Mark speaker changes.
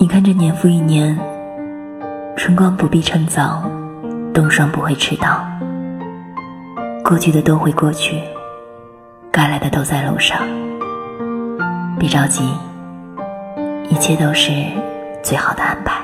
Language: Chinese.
Speaker 1: 你看这年复一年春光不必趁早冬霜不会迟到。过去的都会过去该来的都在路上。别着急一切都是最好的安排。